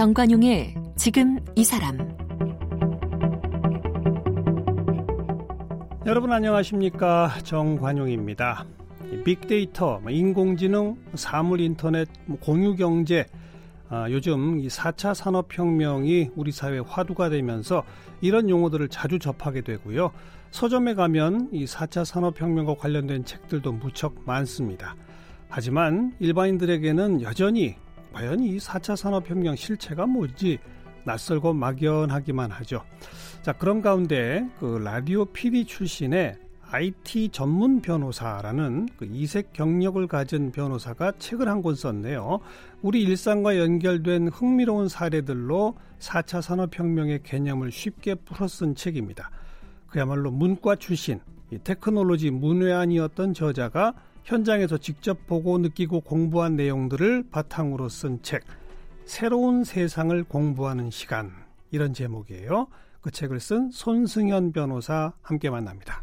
정관용의 지금 이 사람 여러분 안녕하십니까 정관용입니다. 빅데이터, 뭐 인공지능, 사물 인터넷, 뭐 공유경제 아, 요즘 이 4차 산업혁명이 우리 사회 화두가 되면서 이런 용어들을 자주 접하게 되고요. 서점에 가면 이 4차 산업혁명과 관련된 책들도 무척 많습니다. 하지만 일반인들에게는 여전히 과연 이 4차 산업혁명 실체가 뭔지 낯설고 막연하기만 하죠. 자, 그런 가운데 그 라디오 PD 출신의 IT 전문 변호사라는 그 이색 경력을 가진 변호사가 책을 한 권 썼네요. 우리 일상과 연결된 흥미로운 사례들로 4차 산업혁명의 개념을 쉽게 풀어쓴 책입니다. 그야말로 문과 출신, 이 테크놀로지 문외한이었던 저자가 현장에서 직접 보고 느끼고 공부한 내용들을 바탕으로 쓴 책, 새로운 세상을 공부하는 시간, 이런 제목이에요. 그 책을 쓴 손승현 변호사 함께 만납니다.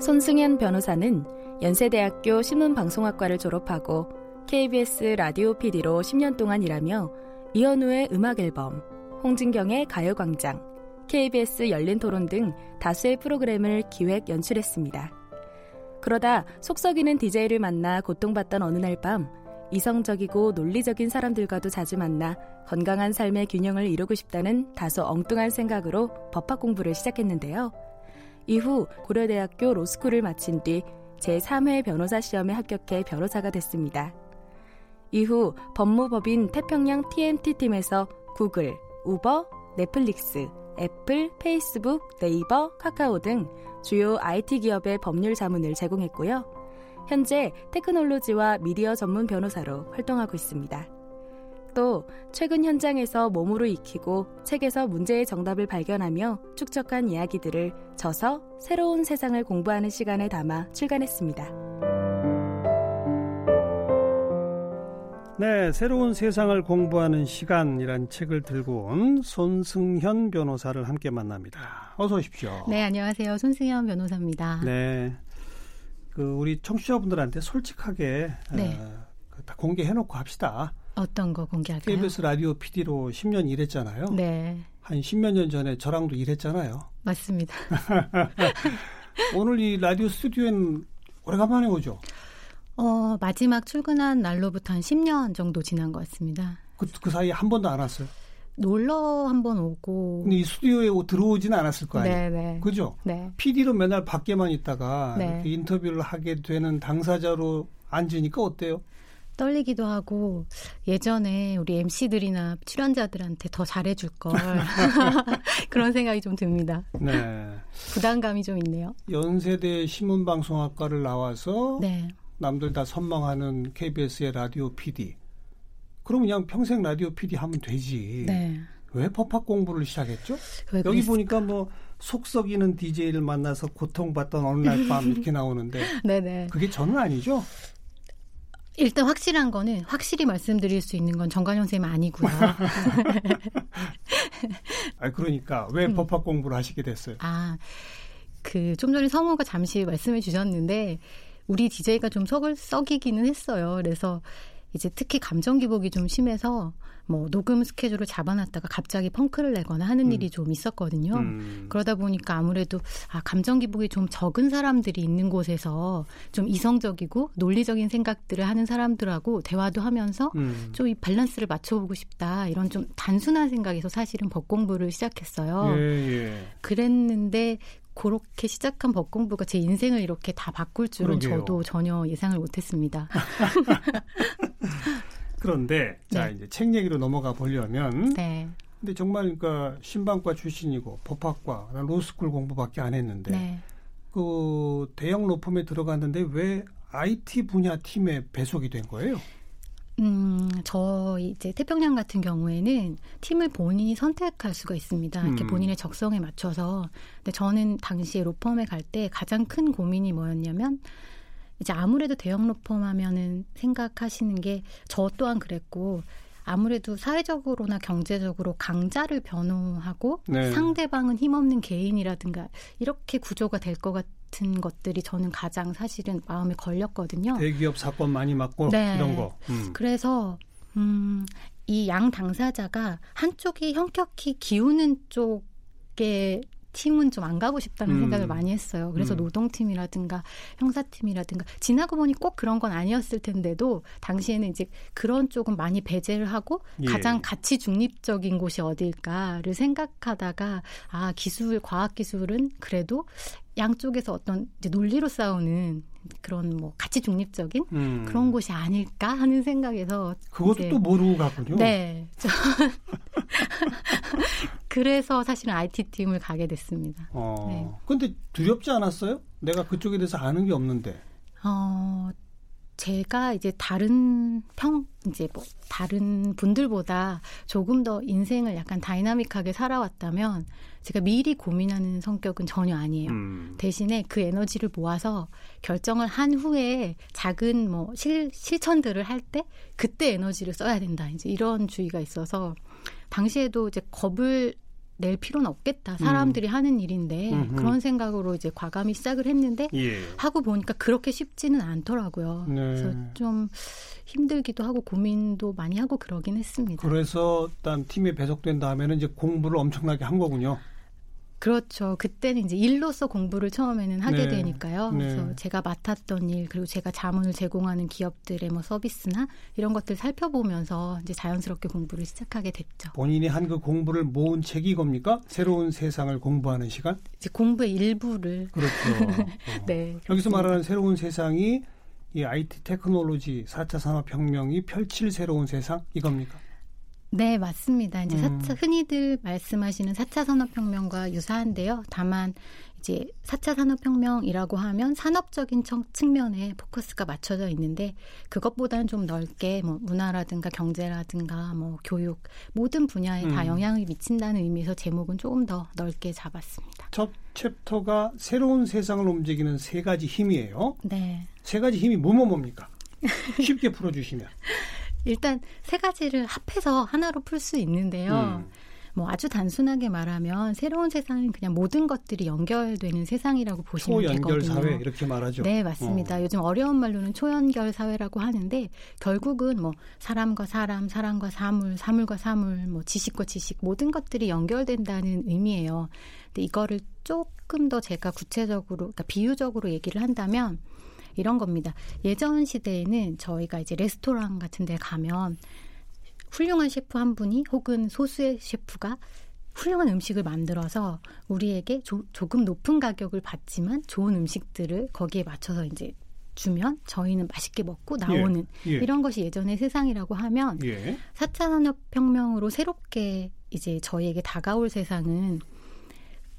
손승현 변호사는 연세대학교 신문방송학과를 졸업하고 KBS 라디오 PD로 10년 동안 일하며 이현우의 음악 앨범, 홍진경의 가요광장, KBS 열린 토론 등 다수의 프로그램을 기획 연출했습니다. 그러다 속 썩이는 DJ를 만나 고통받던 어느 날 밤 이성적이고 논리적인 사람들과도 자주 만나 건강한 삶의 균형을 이루고 싶다는 다소 엉뚱한 생각으로 법학 공부를 시작했는데요. 이후 고려대학교 로스쿨을 마친 뒤 제3회 변호사 시험에 합격해 변호사가 됐습니다. 이후 법무법인 태평양 TMT 팀에서 구글, 우버, 넷플릭스, 애플, 페이스북, 네이버, 카카오 등 주요 IT 기업의 법률 자문을 제공했고요. 현재 테크놀로지와 미디어 전문 변호사로 활동하고 있습니다. 또 최근 현장에서 몸으로 익히고 책에서 문제의 정답을 발견하며 축적한 이야기들을 저서 새로운 세상을 공부하는 시간에 담아 출간했습니다. 네, 새로운 세상을 공부하는 시간이란 책을 들고 온 손승현 변호사를 함께 만납니다. 어서 오십시오. 네, 안녕하세요. 손승현 변호사입니다. 네. 그 우리 청취자분들한테 솔직하게 네. 어, 다 공개해 놓고 합시다. 어떤 거 공개할까요? KBS 라디오 PD로 10년 일했잖아요. 네. 한 10몇 년 전에 저랑도 일했잖아요. 맞습니다. 오늘 이 라디오 스튜디오엔 오래간만에 오죠. 어, 마지막 출근한 날로부터 한 10년 정도 지난 것 같습니다. 그, 그 사이에 한 번도 안 왔어요. 놀러 한 번 오고. 근데 이 스튜디오에 들어오지는 않았을 거 아니에요. 네네. 그죠? 네. PD로 맨날 밖에만 있다가 네. 인터뷰를 하게 되는 당사자로 앉으니까 어때요? 떨리기도 하고 예전에 우리 MC들이나 출연자들한테 더 잘해줄 걸 그런 생각이 좀 듭니다. 네. 부담감이 좀 있네요. 연세대 신문방송학과를 나와서 네. 남들 다 선망하는 KBS의 라디오 PD. 그럼 그냥 평생 라디오 PD 하면 되지. 네. 왜 법학 공부를 시작했죠? 왜 여기 그랬- 보니까 뭐 속썩이는 DJ를 만나서 고통받던 어느 날 밤 이렇게 나오는데 네네. 그게 저는 아니죠? 일단 확실한 거는 확실히 말씀드릴 수 있는 건 정관영 선생님 아니고요. 아 그러니까 왜 음. 법학 공부를 하시게 됐어요? 아, 그 좀 전에 성우가 잠시 말씀해 주셨는데 우리 DJ가 좀 썩을 썩이기는 했어요. 그래서 이제 특히 감정 기복이 좀 심해서 뭐 녹음 스케줄을 잡아놨다가 갑자기 펑크를 내거나 하는 음. 일이 좀 있었거든요. 음. 그러다 보니까 아무래도 아 감정 기복이 좀 적은 사람들이 있는 곳에서 좀 이성적이고 논리적인 생각들을 하는 사람들하고 대화도 하면서 음. 좀이 밸런스를 맞춰보고 싶다 이런 좀 단순한 생각에서 사실은 법 공부를 시작했어요. 예, 예. 그랬는데 그렇게 시작한 법 공부가 제 인생을 이렇게 다 바꿀 줄은 그러게요. 저도 전혀 예상을 못했습니다. 그런데 자 네. 이제 책 얘기로 넘어가 보려면 네, 근데 정말 그러니까 신방과 출신이고 법학과 로스쿨 공부밖에 안 했는데 네. 그 대형 로펌에 들어갔는데 왜 IT 분야 팀에 배속이 된 거예요? 음, 저 이제 태평양 같은 경우에는 팀을 본인이 선택할 수가 있습니다. 이렇게 음. 본인의 적성에 맞춰서. 근데 저는 당시에 로펌에 갈 때 가장 큰 고민이 뭐였냐면 이제 아무래도 대형 로펌 하면은 생각하시는 게 저 또한 그랬고 아무래도 사회적으로나 경제적으로 강자를 변호하고 네. 상대방은 힘없는 개인이라든가 이렇게 구조가 될 것 같은 것들이 저는 가장 사실은 마음에 걸렸거든요. 대기업 사건 많이 맡고 네. 이런 거. 음. 그래서 음, 이 양 당사자가 한쪽이 현격히 기우는 쪽에 팀은 좀 안 가고 싶다는 음. 생각을 많이 했어요. 그래서 음. 노동팀이라든가 형사팀이라든가 지나고 보니 꼭 그런 건 아니었을 텐데도 당시에는 이제 그런 쪽은 많이 배제를 하고 예. 가장 가치 중립적인 곳이 어딜까를 생각하다가 아 기술 과학 기술은 그래도 양쪽에서 어떤 이제 논리로 싸우는 그런 뭐 가치 중립적인 음. 그런 곳이 아닐까 하는 생각에서 그것도 또 모르고 갔군요. 네. 저- 그래서 사실은 IT 팀을 가게 됐습니다. 어. 네. 근데 두렵지 않았어요? 내가 그쪽에 대해서 아는 게 없는데. 어, 제가 이제 다른 평, 이제 뭐, 다른 분들보다 조금 더 인생을 약간 다이나믹하게 살아왔다면 제가 미리 고민하는 성격은 전혀 아니에요. 음. 대신에 그 에너지를 모아서 결정을 한 후에 작은 뭐 실, 실천들을 할 때 그때 에너지를 써야 된다. 이제 이런 주의가 있어서 당시에도 이제 겁을 낼 필요는 없겠다. 사람들이 하는 일인데 음. 음흠. 그런 생각으로 이제 과감히 시작을 했는데 예. 하고 보니까 그렇게 쉽지는 않더라고요. 네. 그래서 좀 힘들기도 하고 고민도 많이 하고 그러긴 했습니다. 그래서 일단 팀에 배속된 다음에는 이제 공부를 엄청나게 한 거군요. 그렇죠. 그때는 이제 일로서 공부를 처음에는 하게 네. 되니까요. 네. 그래서 제가 맡았던 일 그리고 제가 자문을 제공하는 기업들의 뭐 서비스나 이런 것들 살펴보면서 이제 자연스럽게 공부를 시작하게 됐죠. 본인이 한 그 공부를 모은 책이 이겁니까? 새로운 세상을 공부하는 시간? 이제 공부의 일부를 그렇죠. 어. 네. 여기서 그렇습니다. 말하는 새로운 세상이 이 IT 테크놀로지 4차 산업혁명이 펼칠 새로운 세상 이겁니까? 네, 맞습니다. 이제 음. 4차, 흔히들 말씀하시는 4차 산업혁명과 유사한데요. 다만, 이제 4차 산업혁명이라고 하면 산업적인 청- 측면에 포커스가 맞춰져 있는데, 그것보다는 좀 넓게 뭐 문화라든가 경제라든가 뭐 교육, 모든 분야에 다 음. 영향을 미친다는 의미에서 제목은 조금 더 넓게 잡았습니다. 첫 챕터가 새로운 세상을 움직이는 세 가지 힘이에요. 네. 세 가지 힘이 뭐뭐 뭡니까? 쉽게 풀어주시면. 일단 세 가지를 합해서 하나로 풀 수 있는데요. 음. 뭐 아주 단순하게 말하면 새로운 세상은 그냥 모든 것들이 연결되는 세상이라고 보시면 초연결 되거든요. 사회 이렇게 말하죠. 네, 맞습니다. 어. 요즘 어려운 말로는 초연결 사회라고 하는데 결국은 뭐 사람과 사람, 사람과 사물, 사물과 사물, 뭐 지식과 지식 모든 것들이 연결된다는 의미예요. 근데 이거를 조금 더 제가 구체적으로, 그러니까 비유적으로 얘기를 한다면 이런 겁니다. 예전 시대에는 저희가 이제 레스토랑 같은 데 가면 훌륭한 셰프 한 분이 혹은 소수의 셰프가 훌륭한 음식을 만들어서 우리에게 조, 조금 높은 가격을 받지만 좋은 음식들을 거기에 맞춰서 이제 주면 저희는 맛있게 먹고 나오는 예. 이런 것이 예전의 세상이라고 하면 예. 4차 산업혁명으로 새롭게 이제 저희에게 다가올 세상은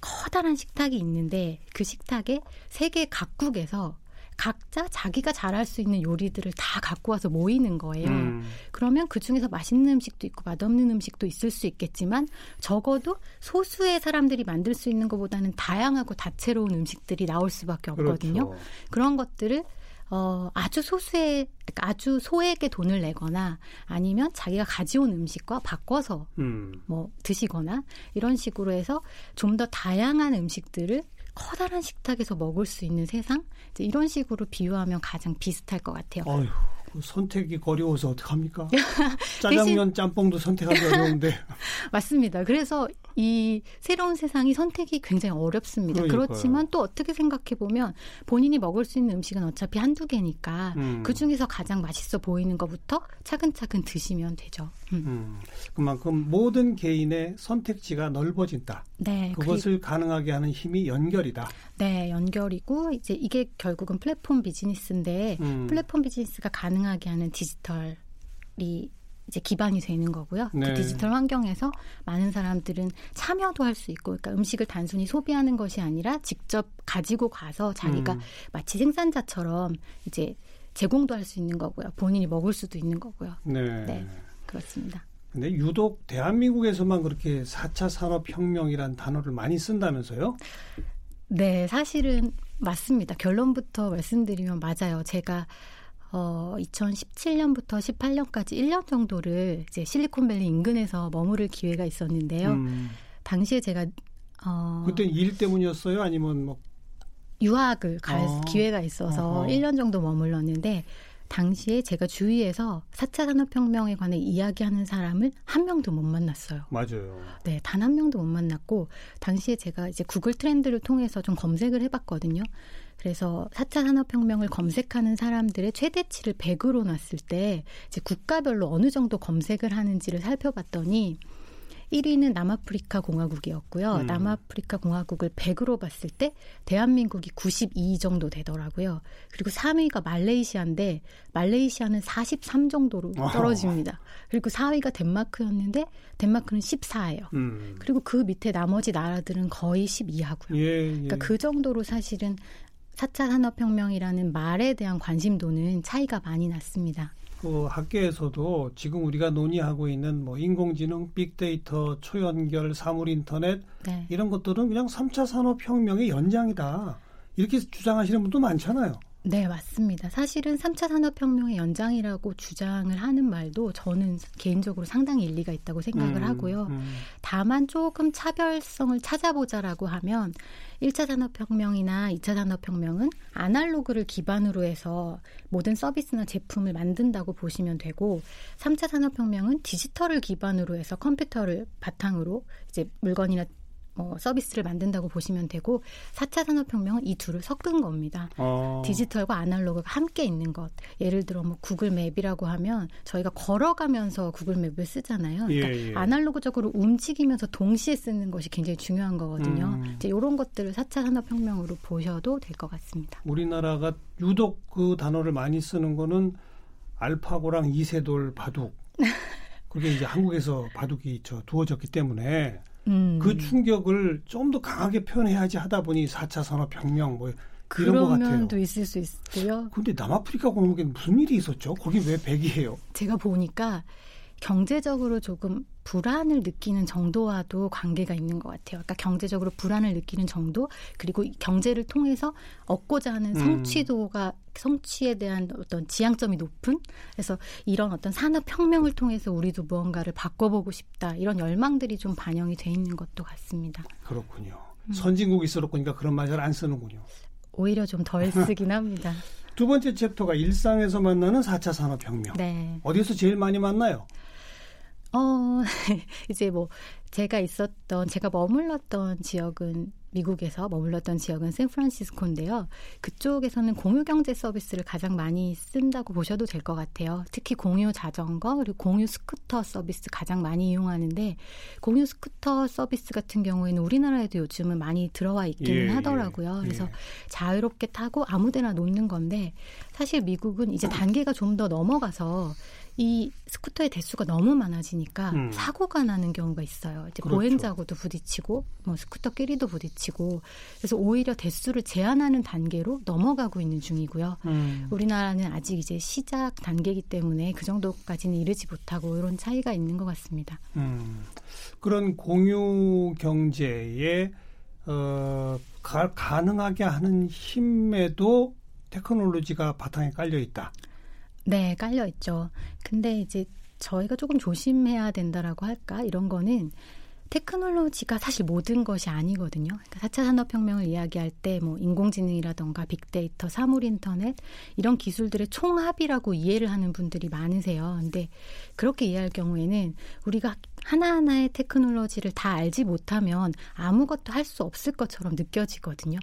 커다란 식탁이 있는데 그 식탁에 세계 각국에서 각자 자기가 잘할 수 있는 요리들을 다 갖고 와서 모이는 거예요. 음. 그러면 그 중에서 맛있는 음식도 있고 맛없는 음식도 있을 수 있겠지만 적어도 소수의 사람들이 만들 수 있는 것보다는 다양하고 다채로운 음식들이 나올 수밖에 없거든요. 그렇죠. 그런 것들을 어, 아주 소수의 그러니까 아주 소에게 돈을 내거나 아니면 자기가 가져온 음식과 바꿔서 음. 뭐 드시거나 이런 식으로 해서 좀 더 다양한 음식들을 커다란 식탁에서 먹을 수 있는 세상 이제 이런 식으로 비유하면 가장 비슷할 것 같아요. 어휴, 그 선택이 어려워서 어떡합니까? 짜장면, 짬뽕도 선택하기 어려운데. 맞습니다. 그래서 이 새로운 세상이 선택이 굉장히 어렵습니다. 그러니까요. 그렇지만 또 어떻게 생각해 보면 본인이 먹을 수 있는 음식은 어차피 한두 개니까 음. 그 중에서 가장 맛있어 보이는 것부터 차근차근 드시면 되죠. 음. 음, 그만큼 모든 개인의 선택지가 넓어진다. 네, 그것을 가능하게 하는 힘이 연결이다. 네, 연결이고 이제 이게 결국은 플랫폼 비즈니스인데 음. 플랫폼 비즈니스가 가능 하게 하는 디지털이 이제 기반이 되는 거고요. 네. 그 디지털 환경에서 많은 사람들은 참여도 할 수 있고, 그러니까 음식을 단순히 소비하는 것이 아니라 직접 가지고 가서 자기가 음. 마치 생산자처럼 이제 제공도 할 수 있는 거고요. 본인이 먹을 수도 있는 거고요. 네. 네. 그렇습니다. 근데 유독 대한민국에서만 그렇게 4차 산업혁명이란 단어를 많이 쓴다면서요? 네, 사실은 맞습니다. 결론부터 말씀드리면 맞아요. 제가 어, 2017년부터 18년까지 1년 정도를 이제 실리콘밸리 인근에서 머무를 기회가 있었는데요. 음. 당시에 제가 어, 그때 일 때문이었어요? 아니면 뭐 유학을 갈 어. 기회가 있어서 어허. 1년 정도 머물렀는데 당시에 제가 주위에서 4차 산업혁명에 관해 이야기하는 사람을 한 명도 못 만났어요. 맞아요. 네, 단 한 명도 못 만났고 당시에 제가 이제 구글 트렌드를 통해서 좀 검색을 해봤거든요. 그래서 4차 산업혁명을 검색하는 사람들의 최대치를 100으로 놨을 때 이제 국가별로 어느 정도 검색을 하는지를 살펴봤더니 1위는 남아프리카 공화국이었고요. 음. 남아프리카 공화국을 100으로 봤을 때 대한민국이 92 정도 되더라고요. 그리고 3위가 말레이시아인데 말레이시아는 43 정도로. 떨어집니다. 그리고 4위가 덴마크였는데 덴마크는 14예요. 음. 그리고 그 밑에 나머지 나라들은 거의 12하고요. 예, 예. 그러니까 그 정도로 사실은 4차 산업혁명이라는 말에 대한 관심도는 차이가 많이 났습니다. 그 학계에서도 지금 우리가 논의하고 있는 뭐 인공지능, 빅데이터, 초연결, 사물 인터넷 네. 이런 것들은 그냥 3차 산업혁명의 연장이다. 이렇게 주장하시는 분도 많잖아요. 네, 맞습니다. 사실은 3차 산업혁명의 연장이라고 주장을 하는 말도 저는 개인적으로 상당히 일리가 있다고 생각을 음, 하고요. 음. 다만 조금 차별성을 찾아보자라고 하면 1차 산업혁명이나 2차 산업혁명은 아날로그를 기반으로 해서 모든 서비스나 제품을 만든다고 보시면 되고 3차 산업혁명은 디지털을 기반으로 해서 컴퓨터를 바탕으로 이제 물건이나 뭐 서비스를 만든다고 보시면 되고 4차 산업혁명은 이 둘을 섞은 겁니다. 어. 디지털과 아날로그가 함께 있는 것. 예를 들어 뭐 구글 맵이라고 하면 저희가 걸어가면서 구글 맵을 쓰잖아요. 그러니까 예, 예. 아날로그적으로 움직이면서 동시에 쓰는 것이 굉장히 중요한 거거든요. 음. 이제 이런 것들을 4차 산업혁명으로 보셔도 될 것 같습니다. 우리나라가 유독 그 단어를 많이 쓰는 거는 알파고랑 이세돌 바둑. 그게 이제 한국에서 바둑이 저 두어졌기 때문에 음. 그 충격을 좀 더 강하게 표현해야지 하다 보니 4차 산업혁명 뭐 이런 것 그런 같아요. 면도 있을 수 있고요. 근데 남아프리카 공국에는 무슨 일이 있었죠? 거기 왜 100이에요? 제가 보니까 경제적으로 조금 불안을 느끼는 정도와도 관계가 있는 것 같아요. 그러니까 경제적으로 불안을 느끼는 정도 그리고 이 경제를 통해서 얻고자 하는 음. 성취도가 성취에 대한 어떤 지향점이 높은 그래서 이런 어떤 산업 혁명을 통해서 우리도 무언가를 바꿔보고 싶다 이런 열망들이 좀 반영이 돼 있는 것도 같습니다. 그렇군요. 음. 선진국이 있어놓고 그러니까 그런 말 잘 안 쓰는군요. 오히려 좀 덜 쓰긴 합니다. 두 번째 챕터가 일상에서 만나는 4차 산업혁명. 네. 어디서 제일 많이 만나요? 어, 이제 뭐 제가 있었던 제가 머물렀던 지역은 미국에서 머물렀던 지역은 샌프란시스코인데요. 그쪽에서는 공유 경제 서비스를 가장 많이 쓴다고 보셔도 될 것 같아요. 특히 공유 자전거 그리고 공유 스쿠터 서비스 가장 많이 이용하는데 공유 스쿠터 서비스 같은 경우에는 우리나라에도 요즘은 많이 들어와 있기는 예, 하더라고요. 예, 그래서 예. 자유롭게 타고 아무데나 놓는 건데 사실 미국은 이제 단계가 좀 더 넘어가서 이 스쿠터의 대수가 너무 많아지니까 음. 사고가 나는 경우가 있어요. 이제 그렇죠. 보행자하고도 부딪히고 뭐 스쿠터끼리도 부딪히고 그래서 오히려 대수를 제한하는 단계로 넘어가고 있는 중이고요. 음. 우리나라는 아직 이제 시작 단계이기 때문에 그 정도까지는 이르지 못하고 이런 차이가 있는 것 같습니다. 음. 그런 공유 경제에 어, 가, 가능하게 하는 힘에도 테크놀로지가 바탕에 깔려 있다. 네, 깔려 있죠. 근데 이제 저희가 조금 조심해야 된다라고 할까? 이런 거는 테크놀로지가 사실 모든 것이 아니거든요. 그러니까 4차 산업혁명을 이야기할 때 뭐 인공지능이라던가 빅데이터, 사물인터넷 이런 기술들의 총합이라고 이해를 하는 분들이 많으세요. 근데 그렇게 이해할 경우에는 우리가 하나하나의 테크놀로지를 다 알지 못하면 아무것도 할 수 없을 것처럼 느껴지거든요.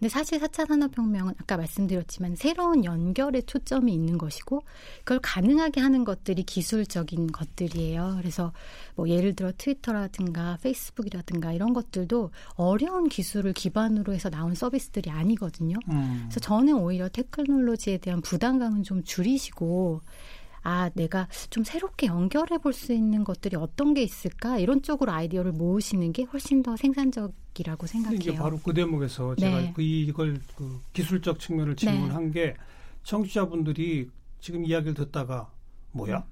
근데 사실 4차 산업혁명은 아까 말씀드렸지만 새로운 연결에 초점이 있는 것이고 그걸 가능하게 하는 것들이 기술적인 것들이에요. 그래서 뭐 예를 들어 트위터라든가 페이스북이라든가 이런 것들도 어려운 기술을 기반으로 해서 나온 서비스들이 아니거든요. 음. 그래서 저는 오히려 테크놀로지에 대한 부담감은 좀 줄이시고 아, 내가 좀 새롭게 연결해 볼 수 있는 것들이 어떤 게 있을까? 이런 쪽으로 아이디어를 모으시는 게 훨씬 더 생산적이라고 생각해요. 이제 바로 그 대목에서 제가 네. 그 이걸 그 기술적 측면을 질문한 게 청취자분들이 지금 이야기를 듣다가 뭐야?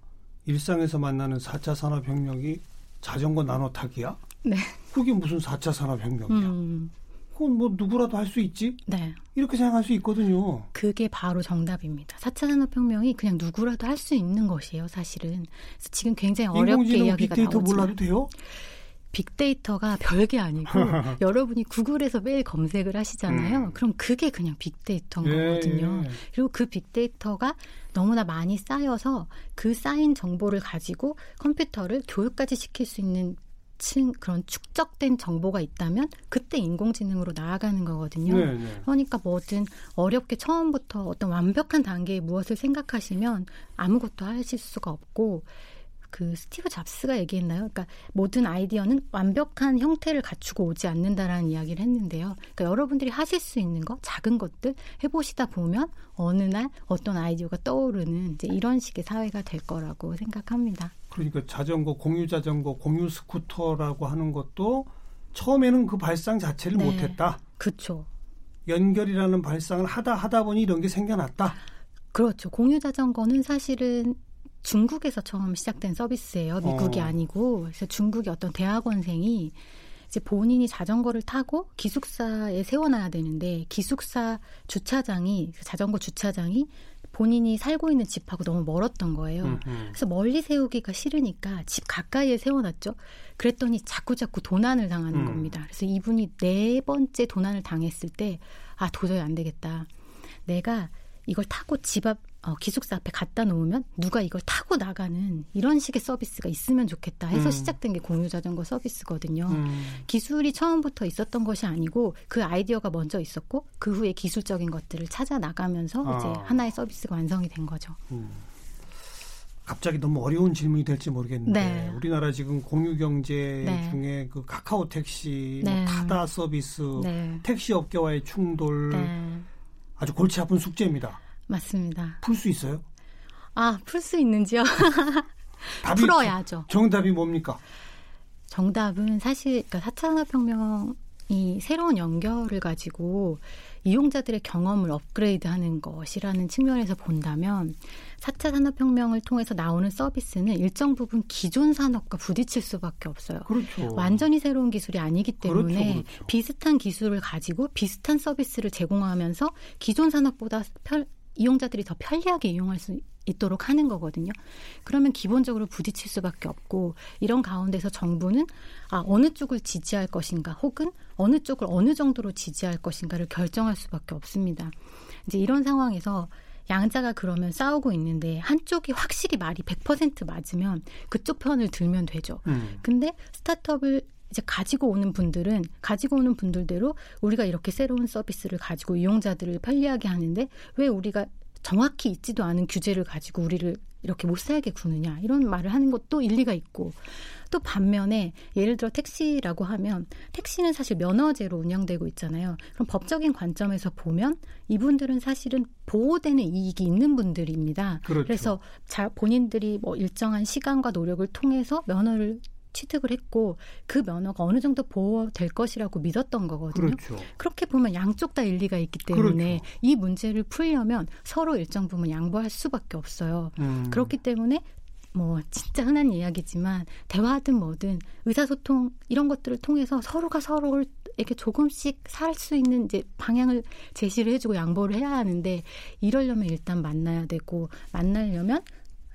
일상에서 만나는 4차 산업혁명이 자전거 나눠 타기야? 네. 그게 무슨 4차 산업혁명이야? 음, 그건 뭐 누구라도 할 수 있지? 네. 이렇게 생각할 수 있거든요. 그게 바로 정답입니다. 4차 산업혁명이 그냥 누구라도 할 수 있는 것이에요, 사실은. 그래서 지금 굉장히 어렵게 이야기가 빅데이터 나오지만 몰라도 돼요? 빅데이터가 별게 아니고 여러분이 구글에서 매일 검색을 하시잖아요. 음. 그럼 그게 그냥 빅데이터인 예, 거거든요. 예. 그리고 그 빅데이터가 너무나 많이 쌓여서 그 쌓인 정보를 가지고 컴퓨터를 교육까지 시킬 수 있는 층 그런 축적된 정보가 있다면 그때 인공지능으로 나아가는 거거든요. 네, 네. 그러니까 뭐든 어렵게 처음부터 어떤 완벽한 단계에 무엇을 생각하시면 아무것도 하실 수가 없고 그 스티브 잡스가 얘기했나요? 그러니까 모든 아이디어는 완벽한 형태를 갖추고 오지 않는다라는 이야기를 했는데요. 그러니까 여러분들이 하실 수 있는 거, 작은 것들 해보시다 보면 어느 날 어떤 아이디어가 떠오르는 이제 이런 식의 사회가 될 거라고 생각합니다. 그러니까 자전거, 공유 자전거, 공유 스쿠터라고 하는 것도 처음에는 그 발상 자체를 네. 못했다. 그렇죠. 연결이라는 발상을 하다 하다 보니 이런 게 생겨났다. 그렇죠. 공유 자전거는 사실은 중국에서 처음 시작된 서비스예요. 미국이 어. 아니고. 그래서 중국의 어떤 대학원생이 이제 본인이 자전거를 타고 기숙사에 세워놔야 되는데 기숙사 주차장이 그 자전거 주차장이 본인이 살고 있는 집하고 너무 멀었던 거예요. 음, 음. 그래서 멀리 세우기가 싫으니까 집 가까이에 세워놨죠. 그랬더니 자꾸 자꾸 도난을 당하는 음. 겁니다. 그래서 이분이 네 번째 도난을 당했을 때 아 도저히 안 되겠다. 내가 이걸 타고 집 앞 어, 기숙사 앞에 갖다 놓으면 누가 이걸 타고 나가는 이런 식의 서비스가 있으면 좋겠다 해서 음. 시작된 게 공유 자전거 서비스거든요. 음. 기술이 처음부터 있었던 것이 아니고 그 아이디어가 먼저 있었고 그 후에 기술적인 것들을 찾아 나가면서 아. 이제 하나의 서비스가 완성이 된 거죠. 음. 갑자기 너무 어려운 질문이 될지 모르겠는데 네. 우리나라 지금 공유 경제 네. 중에 그 카카오 택시, 네. 뭐 타다 서비스, 네. 택시 업계와의 충돌 네. 아주 골치 아픈 숙제입니다. 맞습니다. 풀 수 있어요? 아, 풀 수 있는지요? 답이 풀어야죠. 정답이 뭡니까? 정답은 사실 그러니까 4차 산업혁명이 새로운 연결을 가지고 이용자들의 경험을 업그레이드하는 것이라는 측면에서 본다면 4차 산업혁명을 통해서 나오는 서비스는 일정 부분 기존 산업과 부딪힐 수밖에 없어요. 그렇죠. 완전히 새로운 기술이 아니기 때문에 그렇죠, 그렇죠. 비슷한 기술을 가지고 비슷한 서비스를 제공하면서 기존 산업보다 편- 이용자들이 더 편리하게 이용할 수 있도록 하는 거거든요. 그러면 기본적으로 부딪힐 수밖에 없고 이런 가운데서 정부는 아 어느 쪽을 지지할 것인가 혹은 어느 쪽을 어느 정도로 지지할 것인가를 결정할 수밖에 없습니다. 이제 이런 상황에서 양자가 그러면 싸우고 있는데 한쪽이 확실히 말이 100% 맞으면 그쪽 편을 들면 되죠. 음. 근데 스타트업을 이제 가지고 오는 분들은 가지고 오는 분들대로 우리가 이렇게 새로운 서비스를 가지고 이용자들을 편리하게 하는데 왜 우리가 정확히 있지도 않은 규제를 가지고 우리를 이렇게 못 살게 구느냐 이런 말을 하는 것도 일리가 있고 또 반면에 예를 들어 택시라고 하면 택시는 사실 면허제로 운영되고 있잖아요. 그럼 법적인 관점에서 보면 이분들은 사실은 보호되는 이익이 있는 분들입니다. 그렇죠. 그래서 자, 본인들이 뭐 일정한 시간과 노력을 통해서 면허를 취득을 했고 그 면허가 어느 정도 보호될 것이라고 믿었던 거거든요. 그렇죠. 그렇게 보면 양쪽 다 일리가 있기 때문에 그렇죠. 이 문제를 풀려면 서로 일정 부분 양보할 수밖에 없어요. 음. 그렇기 때문에 뭐 진짜 흔한 이야기지만 대화든 뭐든 의사소통 이런 것들을 통해서 서로가 서로를 이렇게 조금씩 살 수 있는 이제 방향을 제시를 해주고 양보를 해야 하는데 이러려면 일단 만나야 되고 만나려면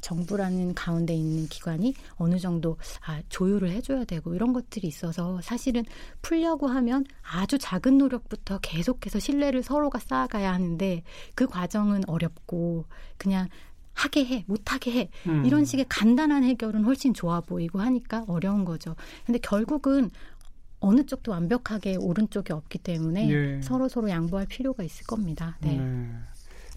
정부라는 가운데 있는 기관이 어느 정도 아, 조율을 해줘야 되고 이런 것들이 있어서 사실은 풀려고 하면 아주 작은 노력부터 계속해서 신뢰를 서로가 쌓아가야 하는데 그 과정은 어렵고 그냥 하게 해, 못하게 해. 음. 이런 식의 간단한 해결은 훨씬 좋아 보이고 하니까 어려운 거죠. 근데 결국은 어느 쪽도 완벽하게 오른쪽이 없기 때문에 예. 서로 서로 양보할 필요가 있을 겁니다. 네. 네.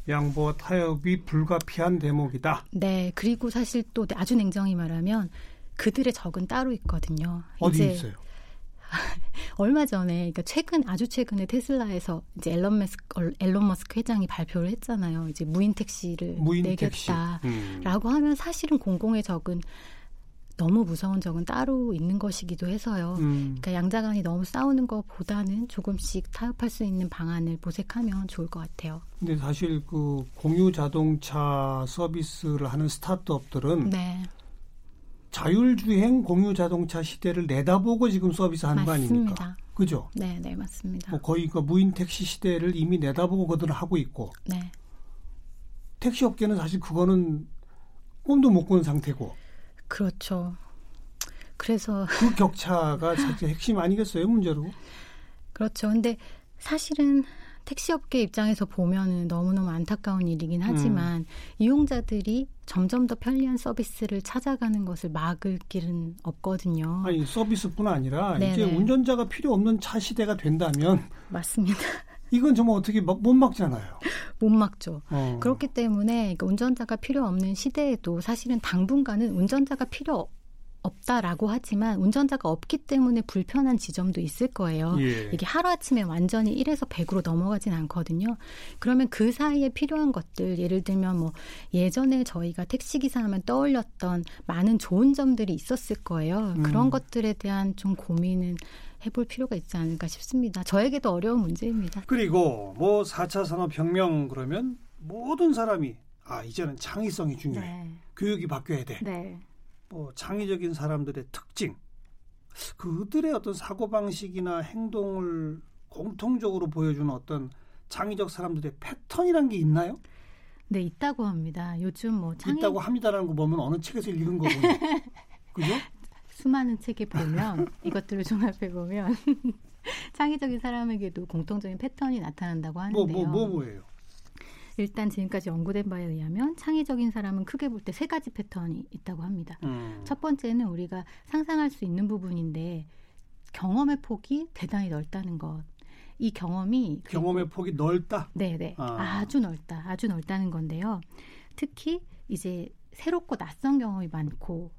양보와 타협이 불가피한 대목이다. 네, 그리고 사실 또 아주 냉정히 말하면 그들의 적은 따로 있거든요. 어디 이제 있어요? 얼마 전에, 그러니까 최근 아주 최근에 테슬라에서 이제 앨런 머스크, 앨런 머스크 회장이 발표를 했잖아요. 이제 무인 택시를 무인 택시. 내겠다라고 음. 하면 사실은 공공의 적은 너무 무서운 적은 따로 있는 것이기도 해서요. 음. 그러니까 양자간이 너무 싸우는 것보다는 조금씩 타협할 수 있는 방안을 모색하면 좋을 것 같아요. 근데 사실 그 공유 자동차 서비스를 하는 스타트업들은 네, 자율주행 공유 자동차 시대를 내다보고 지금 서비스하는 거 아닙니까? 그죠? 네, 네, 맞습니다. 뭐 거의 그 무인 택시 시대를 이미 내다보고 그들은 하고 있고. 네. 택시 업계는 사실 그거는 꿈도 못 꾸는 상태고. 그렇죠. 그래서 그 격차가 사실 핵심 아니겠어요, 문제로? 그렇죠. 근데 사실은 택시업계 입장에서 보면은 너무너무 안타까운 일이긴 하지만 음. 이용자들이 점점 더 편리한 서비스를 찾아가는 것을 막을 길은 없거든요. 아니 서비스뿐 아니라 네네. 이제 운전자가 필요 없는 차 시대가 된다면 맞습니다. 이건 정말 어떻게 못 막잖아요. 못 막죠. 어. 그렇기 때문에 그러니까 운전자가 필요 없는 시대에도 사실은 당분간은 운전자가 필요 없다라고 하지만 운전자가 없기 때문에 불편한 지점도 있을 거예요. 예. 이게 하루아침에 완전히 1에서 100으로 넘어가진 않거든요. 그러면 그 사이에 필요한 것들 예를 들면 뭐 예전에 저희가 택시기사 하면 떠올렸던 많은 좋은 점들이 있었을 거예요. 음. 그런 것들에 대한 좀 고민은 해볼 필요가 있지 않을까 싶습니다. 저에게도 어려운 문제입니다. 그리고 뭐 4차 산업혁명 그러면 모든 사람이 아 이제는 창의성이 중요해. 네. 교육이 바뀌어야 돼. 네. 뭐 창의적인 사람들의 특징, 그들의 어떤 사고 방식이나 행동을 공통적으로 보여주는 어떤 창의적 사람들의 패턴이란 게 있나요? 네, 있다고 합니다. 요즘 뭐 창의... 있다고 합니다라는 거 보면 어느 책에서 읽은 거군요. 그죠? 수많은 책에 보면 이것들을 종합해 보면 창의적인 사람에게도 공통적인 패턴이 나타난다고 하는데요. 뭐, 뭐, 뭐 뭐예요? 일단 지금까지 연구된 바에 의하면 창의적인 사람은 크게 볼 때 세 가지 패턴이 있다고 합니다. 음. 첫 번째는 우리가 상상할 수 있는 부분인데 경험의 폭이 대단히 넓다는 것. 이 경험이 경험의 폭이 넓다. 네 네 아. 아주 넓다, 아주 넓다는 건데요. 특히 이제 새롭고 낯선 경험이 많고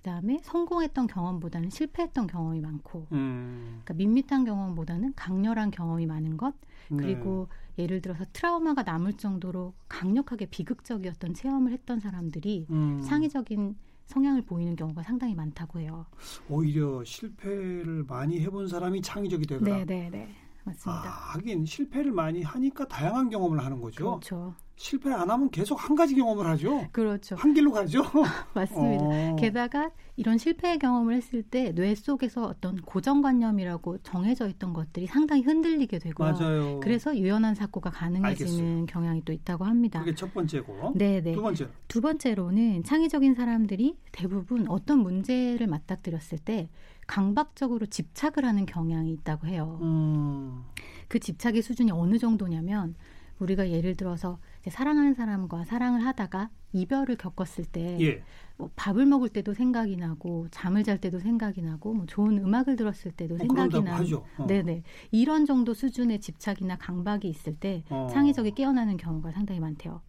그다음에 성공했던 경험보다는 실패했던 경험이 많고 음. 그러니까 밋밋한 경험보다는 강렬한 경험이 많은 것 그리고 네. 예를 들어서 트라우마가 남을 정도로 강력하게 비극적이었던 체험을 했던 사람들이 음. 창의적인 성향을 보이는 경우가 상당히 많다고 해요. 오히려 실패를 많이 해본 사람이 창의적이 되더라. 네, 네, 네. 맞습니다. 아, 하긴 실패를 많이 하니까 다양한 경험을 하는 거죠. 그렇죠. 실패 안 하면 계속 한 가지 경험을 하죠. 그렇죠. 한 길로 가죠. 맞습니다. 어. 게다가 이런 실패의 경험을 했을 때 뇌 속에서 어떤 고정관념이라고 정해져 있던 것들이 상당히 흔들리게 되고요. 맞아요. 그래서 유연한 사고가 가능해지는 알겠어요. 경향이 또 있다고 합니다. 그게 첫 번째고. 네, 네. 두 번째. 두 번째로는 창의적인 사람들이 대부분 어떤 문제를 맞닥뜨렸을 때 강박적으로 집착을 하는 경향이 있다고 해요. 음. 그 집착의 수준이 어느 정도냐면 우리가 예를 들어서 사랑하는 사람과 사랑을 하다가 이별을 겪었을 때 예. 뭐 밥을 먹을 때도 생각이 나고 잠을 잘 때도 생각이 나고 뭐 좋은 음악을 들었을 때도 어, 생각이 나고 어. 네네 이런 정도 수준의 집착이나 강박이 있을 때 어. 창의적이 깨어나는 경우가 상당히 많대요.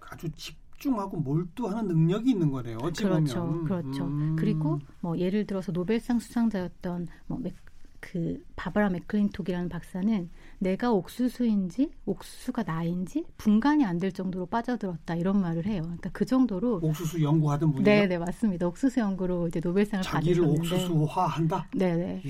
아주 집중하고 몰두하는 능력이 있는 거네요. 어찌 그렇죠, 보면. 그렇죠. 음. 그리고 뭐 예를 들어서 노벨상 수상자였던 뭐그 바바라 맥클린톡이라는 박사는 내가 옥수수인지 옥수수가 나인지 분간이 안 될 정도로 빠져들었다 이런 말을 해요. 그러니까 그 정도로 옥수수 연구하던 분이요? 네, 네 맞습니다. 옥수수 연구로 이제 노벨상을 자기를 받으셨는데 옥수수화한다. 네, 네.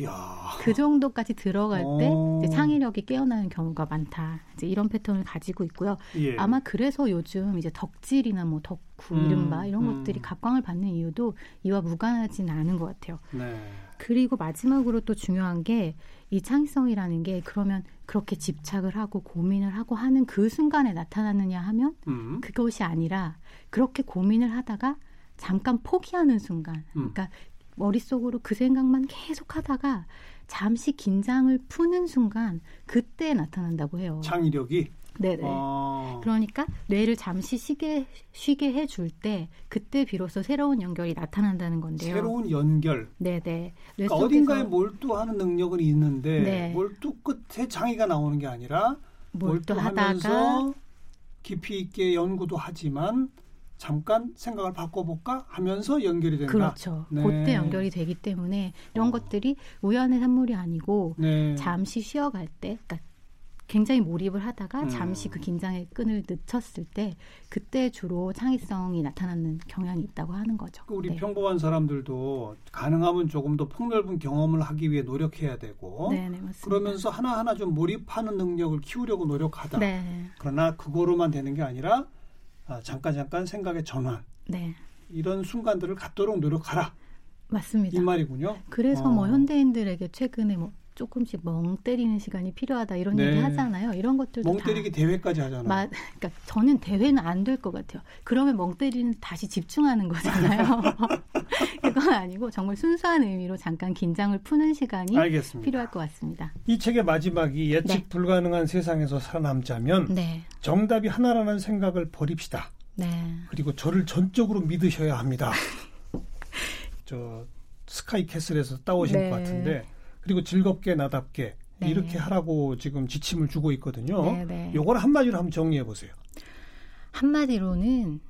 그 정도까지 들어갈 때 이제 창의력이 깨어나는 경우가 많다. 이제 이런 패턴을 가지고 있고요. 예. 아마 그래서 요즘 이제 덕질이나 뭐 덕후 음, 이른바 이런 음. 것들이 각광을 받는 이유도 이와 무관하지는 않은 것 같아요. 네. 그리고 마지막으로 또 중요한 게 이 창의성이라는 게 그러면 그렇게 집착을 하고 고민을 하고 하는 그 순간에 나타나느냐 하면 음. 그것이 아니라 그렇게 고민을 하다가 잠깐 포기하는 순간 음. 그러니까 머릿속으로 그 생각만 계속 하다가 잠시 긴장을 푸는 순간 그때 나타난다고 해요. 창의력이 네네. 아. 그러니까 뇌를 잠시 쉬게 쉬게 해줄 때 그때 비로소 새로운 연결이 나타난다는 건데요. 새로운 연결. 네네. 그러니까 어딘가에 몰두하는 능력은 있는데 네. 몰두 끝에 장애가 나오는 게 아니라 몰두하면서 깊이 있게 연구도 하지만 잠깐 생각을 바꿔볼까 하면서 연결이 된다. 그렇죠. 네. 그때 연결이 되기 때문에 이런 어. 것들이 우연의 산물이 아니고 네. 잠시 쉬어갈 때, 그러니까 굉장히 몰입을 하다가 음. 잠시 그 긴장의 끈을 늦췄을 때 그때 주로 창의성이 나타나는 경향이 있다고 하는 거죠. 그 우리 네. 평범한 사람들도 가능하면 조금 더 폭넓은 경험을 하기 위해 노력해야 되고 네, 네, 그러면서 하나하나 좀 몰입하는 능력을 키우려고 노력하다. 네. 그러나 그거로만 되는 게 아니라 아, 잠깐 잠깐 생각의 전환. 네. 이런 순간들을 갖도록 노력하라. 맞습니다. 이 말이군요. 그래서 어. 뭐 현대인들에게 최근에 뭐 조금씩 멍 때리는 시간이 필요하다 이런 네. 얘기 하잖아요. 이런 것들도 멍다 때리기 대회까지 하잖아요. 마, 그러니까 저는 대회는 안 될 것 같아요. 그러면 멍 때리는 다시 집중하는 거잖아요. 그건 아니고 정말 순수한 의미로 잠깐 긴장을 푸는 시간이 알겠습니다. 필요할 것 같습니다. 이 책의 마지막이 예측 네. 불가능한 세상에서 살아남자면 네, 정답이 하나라는 생각을 버립시다. 네, 그리고 저를 전적으로 믿으셔야 합니다. 저 스카이 캐슬에서 따오신 네. 것 같은데 그리고 즐겁게 나답게 네. 이렇게 하라고 지금 지침을 주고 있거든요. 네, 네. 요걸 한마디로 한번 정리해 보세요. 한마디로는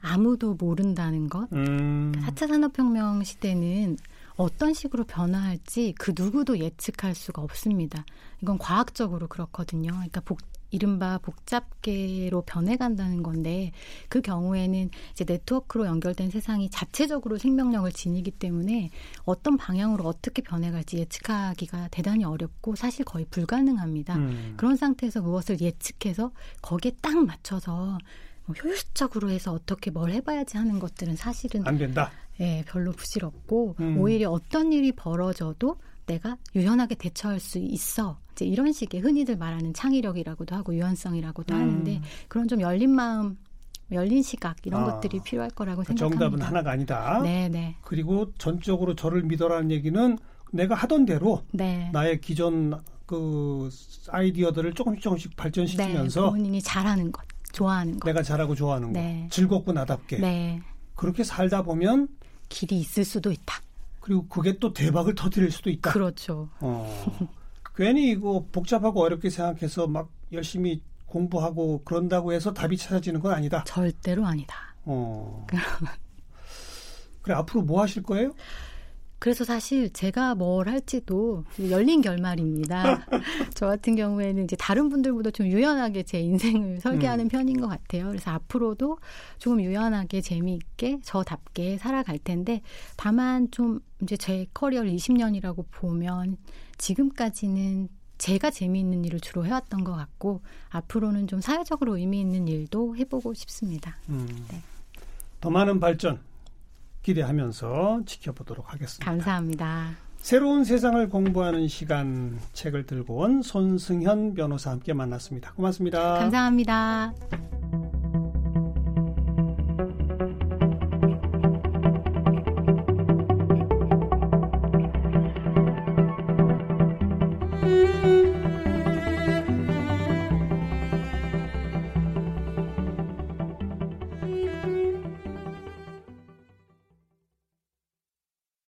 아무도 모른다는 것. 음, 4차 산업혁명 시대는 어떤 식으로 변화할지 그 누구도 예측할 수가 없습니다. 이건 과학적으로 그렇거든요. 그러니까 복, 이른바 복잡계로 변해간다는 건데 그 경우에는 이제 네트워크로 연결된 세상이 자체적으로 생명력을 지니기 때문에 어떤 방향으로 어떻게 변해갈지 예측하기가 대단히 어렵고 사실 거의 불가능합니다. 음. 그런 상태에서 무엇을 예측해서 거기에 딱 맞춰서 뭐 효율적으로 해서 어떻게 뭘 해봐야지 하는 것들은 사실은 안 된다. 예, 별로 부질없고 음. 오히려 어떤 일이 벌어져도 내가 유연하게 대처할 수 있어. 이제 이런 식의 흔히들 말하는 창의력이라고도 하고 유연성이라고도 음. 하는데 그런 좀 열린 마음, 열린 시각 이런 아. 것들이 필요할 거라고 그 생각합니다. 정답은 하나가 아니다. 네, 네, 그리고 전적으로 저를 믿어라는 얘기는 내가 하던 대로 네. 나의 기존 그 아이디어들을 조금씩 조금씩 발전시키면서 네, 본인이 잘하는 것, 좋아하는 것. 내가 잘하고 좋아하는 네. 거 즐겁고 나답게 네, 그렇게 살다 보면 길이 있을 수도 있다. 그리고 그게 또 대박을 터뜨릴 수도 있다. 그렇죠. 어. 괜히 이거 복잡하고 어렵게 생각해서 막 열심히 공부하고 그런다고 해서 답이 찾아지는 건 아니다. 절대로 아니다. 어. 그래 앞으로 뭐 하실 거예요? 그래서 사실 제가 뭘 할지도 열린 결말입니다. 저 같은 경우에는 이제 다른 분들보다 좀 유연하게 제 인생을 설계하는 음. 편인 것 같아요. 그래서 앞으로도 조금 유연하게 재미있게 저답게 살아갈 텐데 다만 좀 이제 제 커리어를 20년이라고 보면 지금까지는 제가 재미있는 일을 주로 해왔던 것 같고 앞으로는 좀 사회적으로 의미 있는 일도 해보고 싶습니다. 음. 네. 더 많은 발전 기대하면서 지켜보도록 하겠습니다. 감사합니다. 새로운 세상을 공부하는 시간 책을 들고 온 손승현 변호사 함께 만났습니다. 고맙습니다. 감사합니다.